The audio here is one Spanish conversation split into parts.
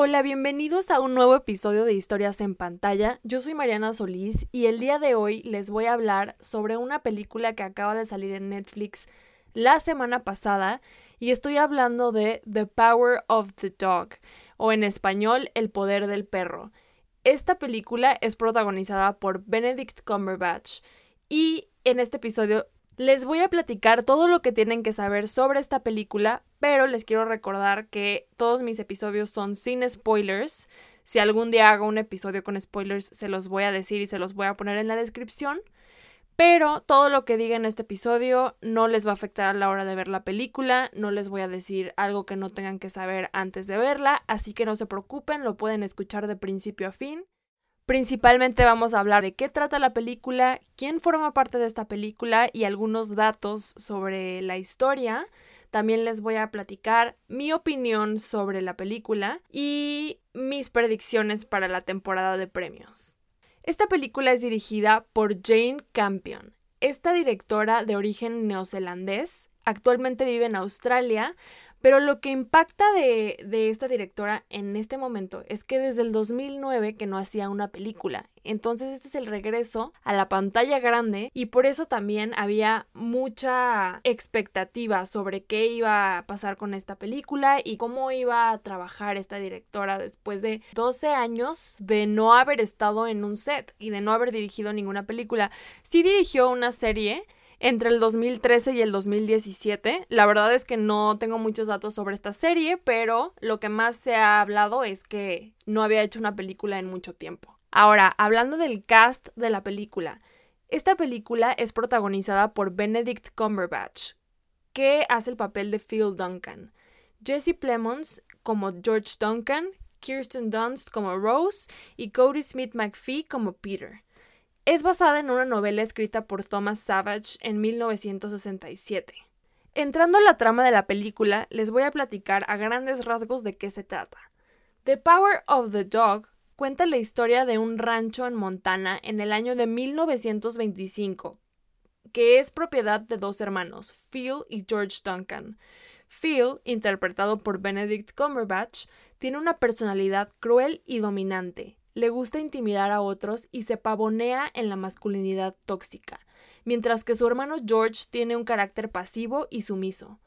Hola, bienvenidos a un nuevo episodio de Historias en pantalla. Yo soy Mariana Solís y el día de hoy les voy a hablar sobre una película que acaba de salir en Netflix la semana pasada y estoy hablando de The Power of the Dog o en español El poder del perro. Esta película es protagonizada por Benedict Cumberbatch y en este episodio les voy a platicar todo lo que tienen que saber sobre esta película, pero les quiero recordar que todos mis episodios son sin spoilers. Si algún día hago un episodio con spoilers, se los voy a decir y se los voy a poner en la descripción. Pero todo lo que diga en este episodio no les va a afectar a la hora de ver la película, no les voy a decir algo que no tengan que saber antes de verla, así que no se preocupen, lo pueden escuchar de principio a fin. Principalmente vamos a hablar de qué trata la película, quién forma parte de esta película y algunos datos sobre la historia. También les voy a platicar mi opinión sobre la película y mis predicciones para la temporada de premios. Esta película es dirigida por Jane Campion. Esta directora de origen neozelandés actualmente vive en Australia, pero lo que impacta de, de, esta directora en este momento es que desde el 2009 que no hacía una película. Entonces este es el regreso a la pantalla grande y por eso también había mucha expectativa sobre qué iba a pasar con esta película y cómo iba a trabajar esta directora después de 12 años de no haber estado en un set y de no haber dirigido ninguna película. Sí dirigió una serie entre el 2013 y el 2017. La verdad es que no tengo muchos datos sobre esta serie, pero lo que más se ha hablado es que no había hecho una película en mucho tiempo. Ahora, hablando del cast de la película, esta película es protagonizada por Benedict Cumberbatch, que hace el papel de Phil Duncan, Jesse Plemons como George Duncan, Kirsten Dunst como Rose y Cody Smith McPhee como Peter. Es basada en una novela escrita por Thomas Savage en 1967. Entrando a la trama de la película, les voy a platicar a grandes rasgos de qué se trata. The Power of the Dog cuenta la historia de un rancho en Montana en el año de 1925, que es propiedad de dos hermanos, Phil y George Duncan. Phil, interpretado por Benedict Cumberbatch, tiene una personalidad cruel y dominante, le gusta intimidar a otros y se pavonea en la masculinidad tóxica, mientras que su hermano George tiene un carácter pasivo y sumiso.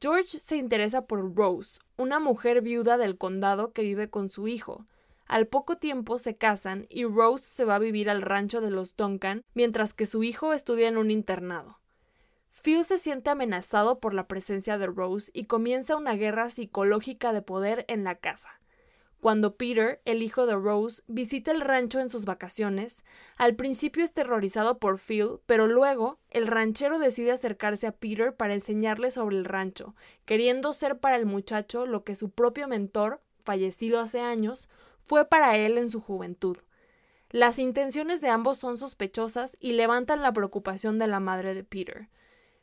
George se interesa por Rose, una mujer viuda del condado que vive con su hijo. Al poco tiempo se casan y Rose se va a vivir al rancho de los Duncan, mientras que su hijo estudia en un internado. Phil se siente amenazado por la presencia de Rose y comienza una guerra psicológica de poder en la casa. Cuando Peter, el hijo de Rose, visita el rancho en sus vacaciones, al principio es terrorizado por Phil, pero luego el ranchero decide acercarse a Peter para enseñarle sobre el rancho, queriendo ser para el muchacho lo que su propio mentor, fallecido hace años, fue para él en su juventud. Las intenciones de ambos son sospechosas y levantan la preocupación de la madre de Peter,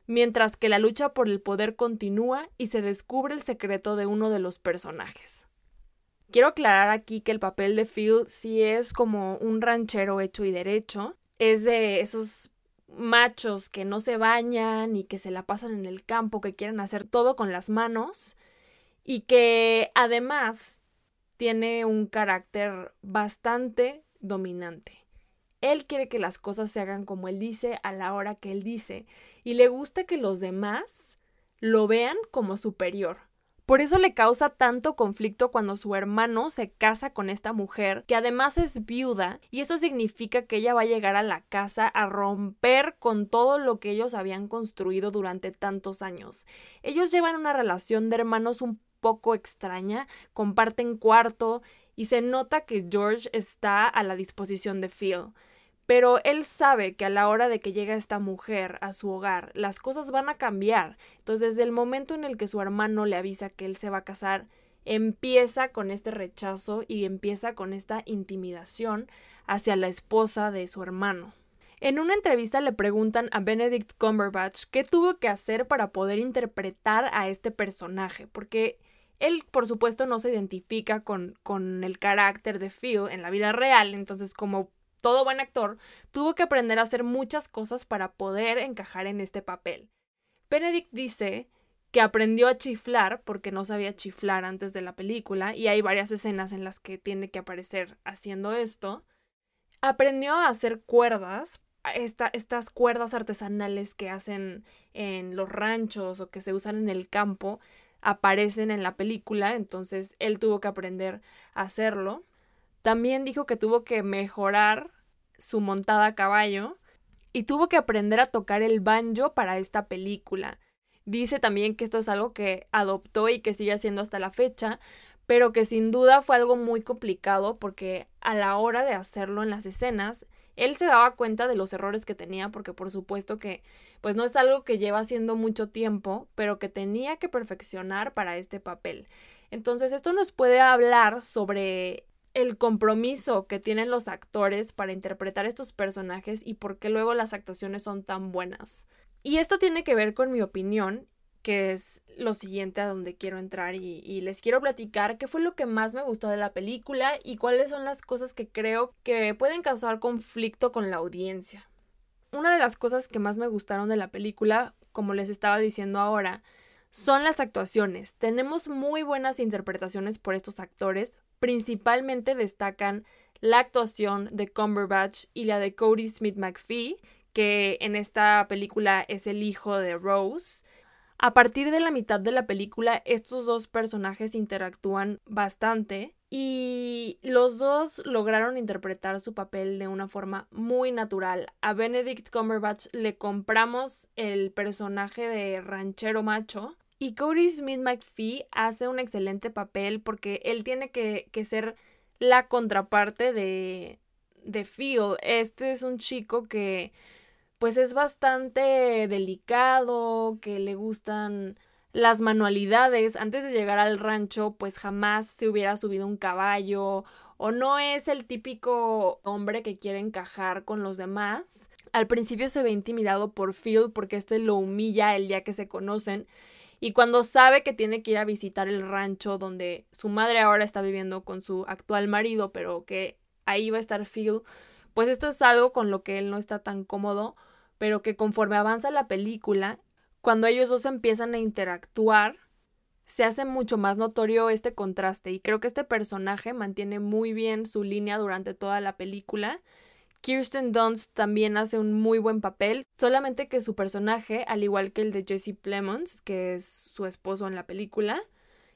mientras que la lucha por el poder continúa y se descubre el secreto de uno de los personajes. Quiero aclarar aquí que el papel de Phil sí es como un ranchero hecho y derecho. Es de esos machos que no se bañan y que se la pasan en el campo, que quieren hacer todo con las manos y que además tiene un carácter bastante dominante. Él quiere que las cosas se hagan como él dice a la hora que él dice y le gusta que los demás lo vean como superior. Por eso le causa tanto conflicto cuando su hermano se casa con esta mujer, que además es viuda, y eso significa que ella va a llegar a la casa a romper con todo lo que ellos habían construido durante tantos años. Ellos llevan una relación de hermanos un poco extraña, comparten cuarto, y se nota que George está a la disposición de Phil. Pero él sabe que a la hora de que llega esta mujer a su hogar, las cosas van a cambiar. Entonces, desde el momento en el que su hermano le avisa que él se va a casar, empieza con este rechazo y empieza con esta intimidación hacia la esposa de su hermano. En una entrevista le preguntan a Benedict Cumberbatch qué tuvo que hacer para poder interpretar a este personaje, porque él, por supuesto, no se identifica con, con el carácter de Phil en la vida real, entonces como todo buen actor, tuvo que aprender a hacer muchas cosas para poder encajar en este papel. Benedict dice que aprendió a chiflar porque no sabía chiflar antes de la película y hay varias escenas en las que tiene que aparecer haciendo esto. Aprendió a hacer cuerdas, estas cuerdas artesanales que hacen en los ranchos o que se usan en el campo, aparecen en la película, entonces él tuvo que aprender a hacerlo. También dijo que tuvo que mejorar su montada a caballo y tuvo que aprender a tocar el banjo para esta película. Dice también que esto es algo que adoptó y que sigue haciendo hasta la fecha, pero que sin duda fue algo muy complicado porque a la hora de hacerlo en las escenas, él se daba cuenta de los errores que tenía porque por supuesto que pues no es algo que lleva haciendo mucho tiempo, pero que tenía que perfeccionar para este papel. Entonces esto nos puede hablar sobre el compromiso que tienen los actores para interpretar estos personajes y por qué luego las actuaciones son tan buenas. Y esto tiene que ver con mi opinión, que es lo siguiente a donde quiero entrar y, les quiero platicar qué fue lo que más me gustó de la película y cuáles son las cosas que creo que pueden causar conflicto con la audiencia. Una de las cosas que más me gustaron de la película, como les estaba diciendo ahora, son las actuaciones. Tenemos muy buenas interpretaciones por estos actores, principalmente destacan la actuación de Cumberbatch y la de Cody Smith McPhee, que en esta película es el hijo de Rose. A partir de la mitad de la película, estos dos personajes interactúan bastante y los dos lograron interpretar su papel de una forma muy natural. A Benedict Cumberbatch le compramos el personaje de ranchero macho y Cody Smith McPhee hace un excelente papel porque él tiene que, que ser la contraparte de, de Phil. Este es un chico que pues es bastante delicado, que le gustan las manualidades. Antes de llegar al rancho, pues jamás se hubiera subido un caballo o no es el típico hombre que quiere encajar con los demás. Al principio se ve intimidado por Phil porque este lo humilla el día que se conocen. Y cuando sabe que tiene que ir a visitar el rancho donde su madre ahora está viviendo con su actual marido, pero que ahí va a estar Phil, pues esto es algo con lo que él no está tan cómodo, pero que conforme avanza la película, cuando ellos dos empiezan a interactuar, se hace mucho más notorio este contraste y creo que este personaje mantiene muy bien su línea durante toda la película. Kirsten Dunst también hace un muy buen papel, solamente que su personaje, al igual que el de Jesse Plemons, que es su esposo en la película,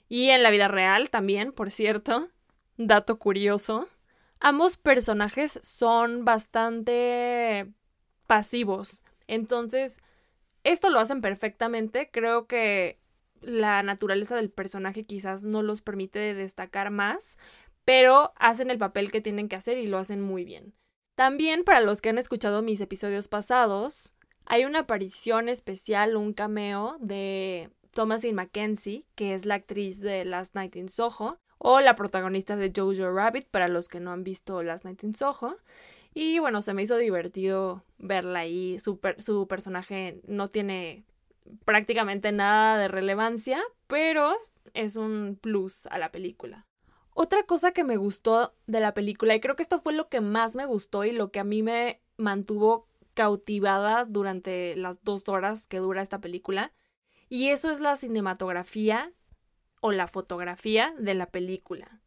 y en la vida real también, por cierto, dato curioso, Ambos personajes son bastante pasivos. Entonces, esto lo hacen perfectamente. Creo que la naturaleza del personaje quizás no los permite destacar más, pero hacen el papel que tienen que hacer y lo hacen muy bien. También para los que han escuchado mis episodios pasados, hay una aparición especial, un cameo de Thomasin Mackenzie, que es la actriz de Last Night in Soho, o la protagonista de Jojo Rabbit, para los que no han visto Last Night in Soho. Y bueno, se me hizo divertido verla ahí. Su, su personaje no tiene prácticamente nada de relevancia, pero es un plus a la película. Otra cosa que me gustó de la película, y creo que esto fue lo que más me gustó y lo que a mí me mantuvo cautivada durante las dos horas que dura esta película, y eso es la cinematografía o la fotografía de la película.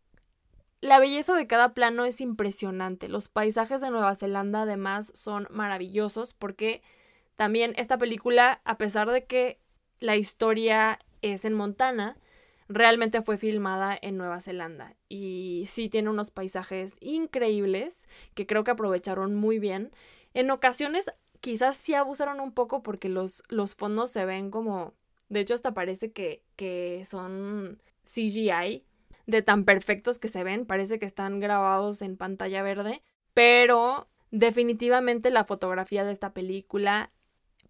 La belleza de cada plano es impresionante. Los paisajes de Nueva Zelanda además son maravillosos porque también esta película, a pesar de que la historia es en Montana, realmente fue filmada en Nueva Zelanda y sí tiene unos paisajes increíbles que creo que aprovecharon muy bien. En ocasiones quizás sí abusaron un poco porque los, los fondos se ven como de hecho, hasta parece que, que son CGI, de tan perfectos que se ven, parece que están grabados en pantalla verde, pero definitivamente la fotografía de esta película,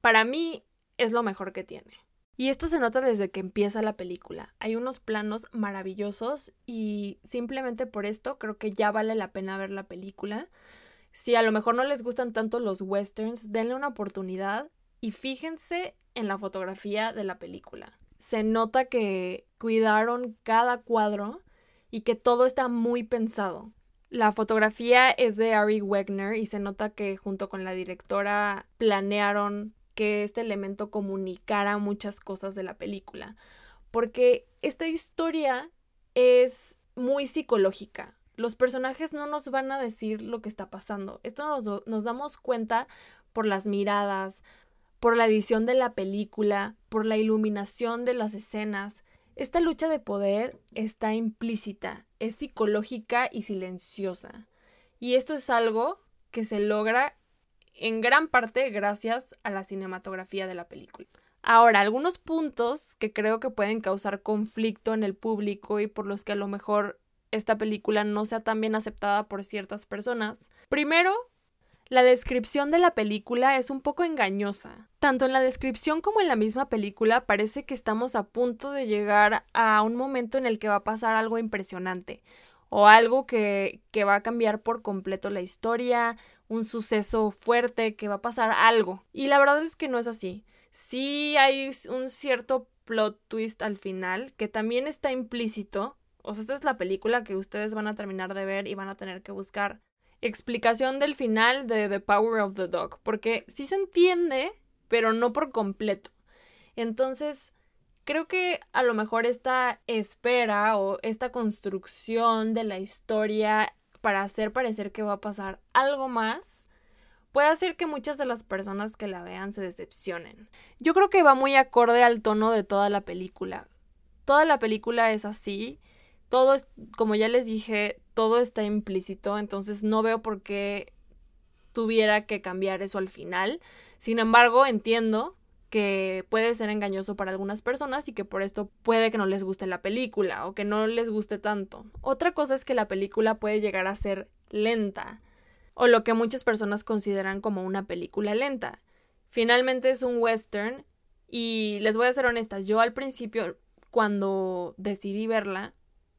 para mí, es lo mejor que tiene. Y esto se nota desde que empieza la película. Hay unos planos maravillosos y simplemente por esto creo que ya vale la pena ver la película. Si a lo mejor no les gustan tanto los westerns, denle una oportunidad y fíjense en la fotografía de la película. Se nota que cuidaron cada cuadro y que todo está muy pensado. La fotografía es de Ari Wegner y se nota que junto con la directora planearon que este elemento comunicara muchas cosas de la película, porque esta historia es muy psicológica. Los personajes no nos van a decir lo que está pasando. Esto nos, nos damos cuenta por las miradas, por la edición de la película, por la iluminación de las escenas. Esta lucha de poder está implícita, es psicológica y silenciosa. Y esto es algo que se logra en gran parte gracias a la cinematografía de la película. Ahora, algunos puntos que creo que pueden causar conflicto en el público y por los que a lo mejor esta película no sea tan bien aceptada por ciertas personas. Primero, la descripción de la película es un poco engañosa. Tanto en la descripción como en la misma película parece que estamos a punto de llegar a un momento en el que va a pasar algo impresionante o algo que, que va a cambiar por completo la historia, un suceso fuerte, que va a pasar algo. Y la verdad es que no es así. Sí hay un cierto plot twist al final que también está implícito. O sea, esta es la película que ustedes van a terminar de ver y van a tener que buscar explicación del final de The Power of the Dog. Porque sí se entiende, pero no por completo. Entonces, creo que a lo mejor esta espera o esta construcción de la historia para hacer parecer que va a pasar algo más, puede hacer que muchas de las personas que la vean se decepcionen. Yo creo que va muy acorde al tono de toda la película. Toda la película es así. Todo es, como ya les dije, todo está implícito, entonces no veo por qué tuviera que cambiar eso al final. Sin embargo, entiendo que puede ser engañoso para algunas personas y que por esto puede que no les guste la película o que no les guste tanto. Otra cosa es que la película puede llegar a ser lenta o lo que muchas personas consideran como una película lenta. Finalmente es un western y les voy a ser honestas, yo al principio cuando decidí verla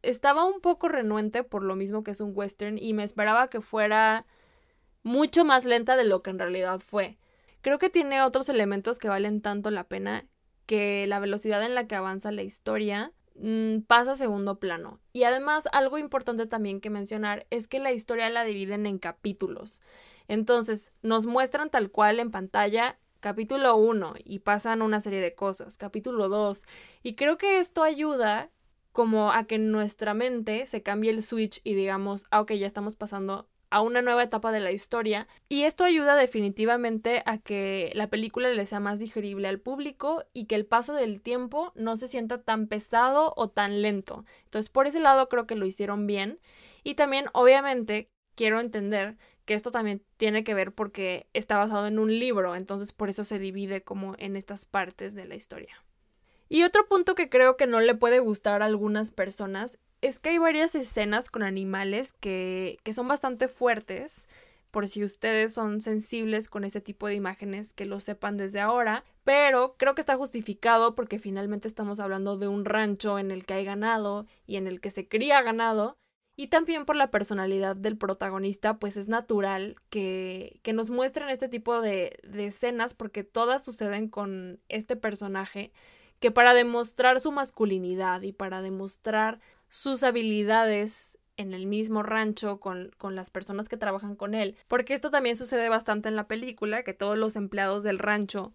estaba un poco renuente por lo mismo que es un western y me esperaba que fuera mucho más lenta de lo que en realidad fue. Creo que tiene otros elementos que valen tanto la pena que la velocidad en la que avanza la historia mm, pasa a segundo plano. Y además, algo importante también que mencionar es que la historia la dividen en capítulos. Entonces, nos muestran tal cual en pantalla capítulo 1 y pasan una serie de cosas, capítulo 2. Y creo que esto ayuda como a que nuestra mente se cambie el switch y digamos, ah, ok, ya estamos pasando a una nueva etapa de la historia y esto ayuda definitivamente a que la película le sea más digerible al público y que el paso del tiempo no se sienta tan pesado o tan lento. Entonces por ese lado creo que lo hicieron bien y también obviamente quiero entender que esto también tiene que ver porque está basado en un libro, entonces por eso se divide como en estas partes de la historia. Y otro punto que creo que no le puede gustar a algunas personas es que hay varias escenas con animales que, que son bastante fuertes, por si ustedes son sensibles con ese tipo de imágenes, que lo sepan desde ahora, pero creo que está justificado porque finalmente estamos hablando de un rancho en el que hay ganado y en el que se cría ganado, y también por la personalidad del protagonista, pues es natural que, que nos muestren este tipo de, de escenas porque todas suceden con este personaje que para demostrar su masculinidad y para demostrar sus habilidades en el mismo rancho con, con, las personas que trabajan con él. Porque esto también sucede bastante en la película, que todos los empleados del rancho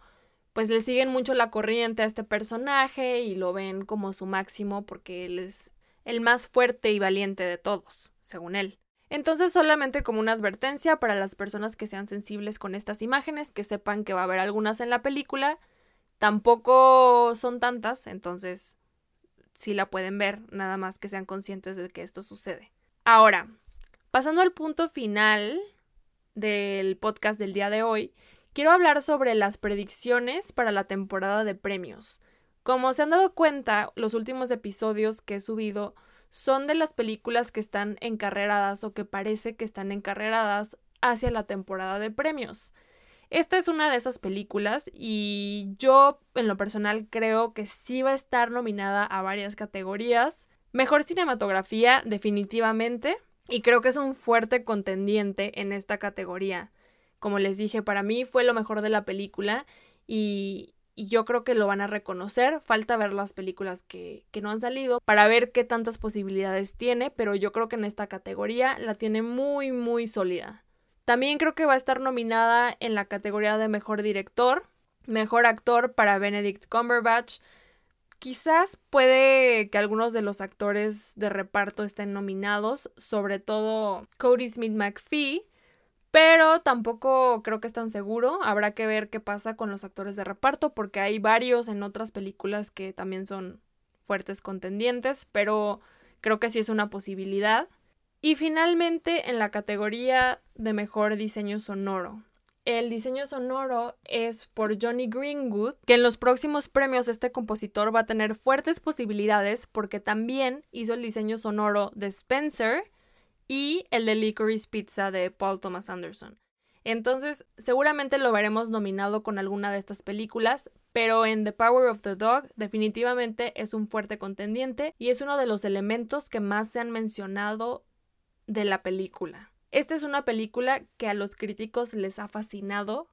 pues le siguen mucho la corriente a este personaje y lo ven como su máximo porque él es el más fuerte y valiente de todos, según él. Entonces solamente como una advertencia para las personas que sean sensibles con estas imágenes, que sepan que va a haber algunas en la película, tampoco son tantas, entonces si la pueden ver, nada más que sean conscientes de que esto sucede. Ahora, pasando al punto final del podcast del día de hoy, quiero hablar sobre las predicciones para la temporada de premios. Como se han dado cuenta, los últimos episodios que he subido son de las películas que están encarreradas o que parece que están encarreradas hacia la temporada de premios. Esta es una de esas películas y yo en lo personal creo que sí va a estar nominada a varias categorías. Mejor cinematografía definitivamente y creo que es un fuerte contendiente en esta categoría. Como les dije, para mí fue lo mejor de la película y, yo creo que lo van a reconocer. Falta ver las películas que, no han salido para ver qué tantas posibilidades tiene, pero yo creo que en esta categoría la tiene muy, muy sólida. También creo que va a estar nominada en la categoría de mejor director. Mejor actor para Benedict Cumberbatch. Quizás puede que algunos de los actores de reparto estén nominados, sobre todo Cody Smith McPhee, pero tampoco creo que es tan seguro. Habrá que ver qué pasa con los actores de reparto, porque hay varios en otras películas que también son fuertes contendientes, pero creo que sí es una posibilidad. Y finalmente en la categoría de mejor diseño sonoro. El diseño sonoro es por Johnny Greenwood, que en los próximos premios este compositor va a tener fuertes posibilidades porque también hizo el diseño sonoro de Spencer y el de Licorice Pizza de Paul Thomas Anderson. Entonces, seguramente lo veremos nominado con alguna de estas películas, pero en The Power of the Dog definitivamente es un fuerte contendiente y es uno de los elementos que más se han mencionado de la película. Esta es una película que a los críticos les ha fascinado.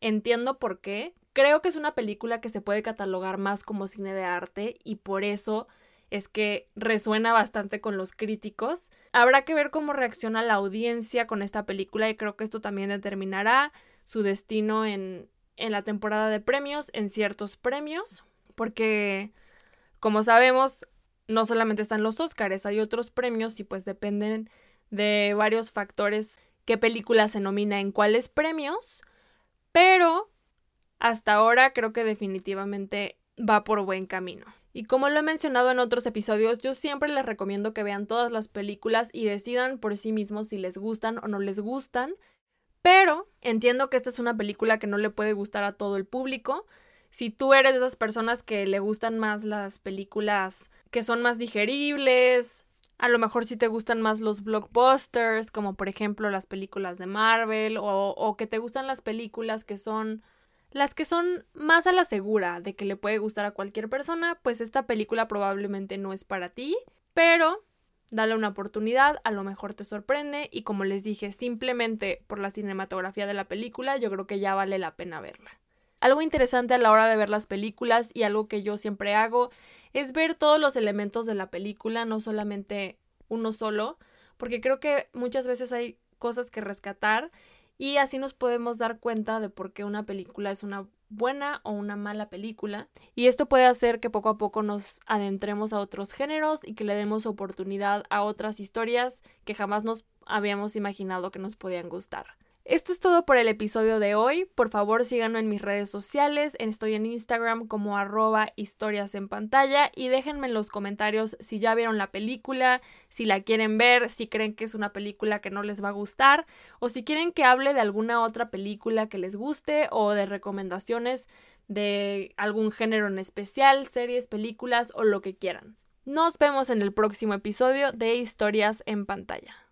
Entiendo por qué. Creo que es una película que se puede catalogar más como cine de arte y por eso es que resuena bastante con los críticos. Habrá que ver cómo reacciona la audiencia con esta película y creo que esto también determinará su destino en, en la temporada de premios, en ciertos premios, porque como sabemos, no solamente están los Oscars, hay otros premios y pues dependen de varios factores qué película se nomina en cuáles premios, pero hasta ahora creo que definitivamente va por buen camino. Y como lo he mencionado en otros episodios, yo siempre les recomiendo que vean todas las películas y decidan por sí mismos si les gustan o no les gustan. Pero entiendo que esta es una película que no le puede gustar a todo el público. Si tú eres de esas personas que le gustan más las películas que son más digeribles, a lo mejor si te gustan más los blockbusters, como por ejemplo las películas de Marvel, o, o, que te gustan las películas que son las que son más a la segura de que le puede gustar a cualquier persona, pues esta película probablemente no es para ti, pero dale una oportunidad, a lo mejor te sorprende y como les dije, simplemente por la cinematografía de la película, yo creo que ya vale la pena verla. Algo interesante a la hora de ver las películas y algo que yo siempre hago es ver todos los elementos de la película, no solamente uno solo, porque creo que muchas veces hay cosas que rescatar y así nos podemos dar cuenta de por qué una película es una buena o una mala película. Y esto puede hacer que poco a poco nos adentremos a otros géneros y que le demos oportunidad a otras historias que jamás nos habíamos imaginado que nos podían gustar. Esto es todo por el episodio de hoy. Por favor, síganme en mis redes sociales. Estoy en Instagram como arroba historias en pantalla y déjenme en los comentarios si ya vieron la película, si la quieren ver, si creen que es una película que no les va a gustar o si quieren que hable de alguna otra película que les guste o de recomendaciones de algún género en especial, series, películas o lo que quieran. Nos vemos en el próximo episodio de Historias en pantalla.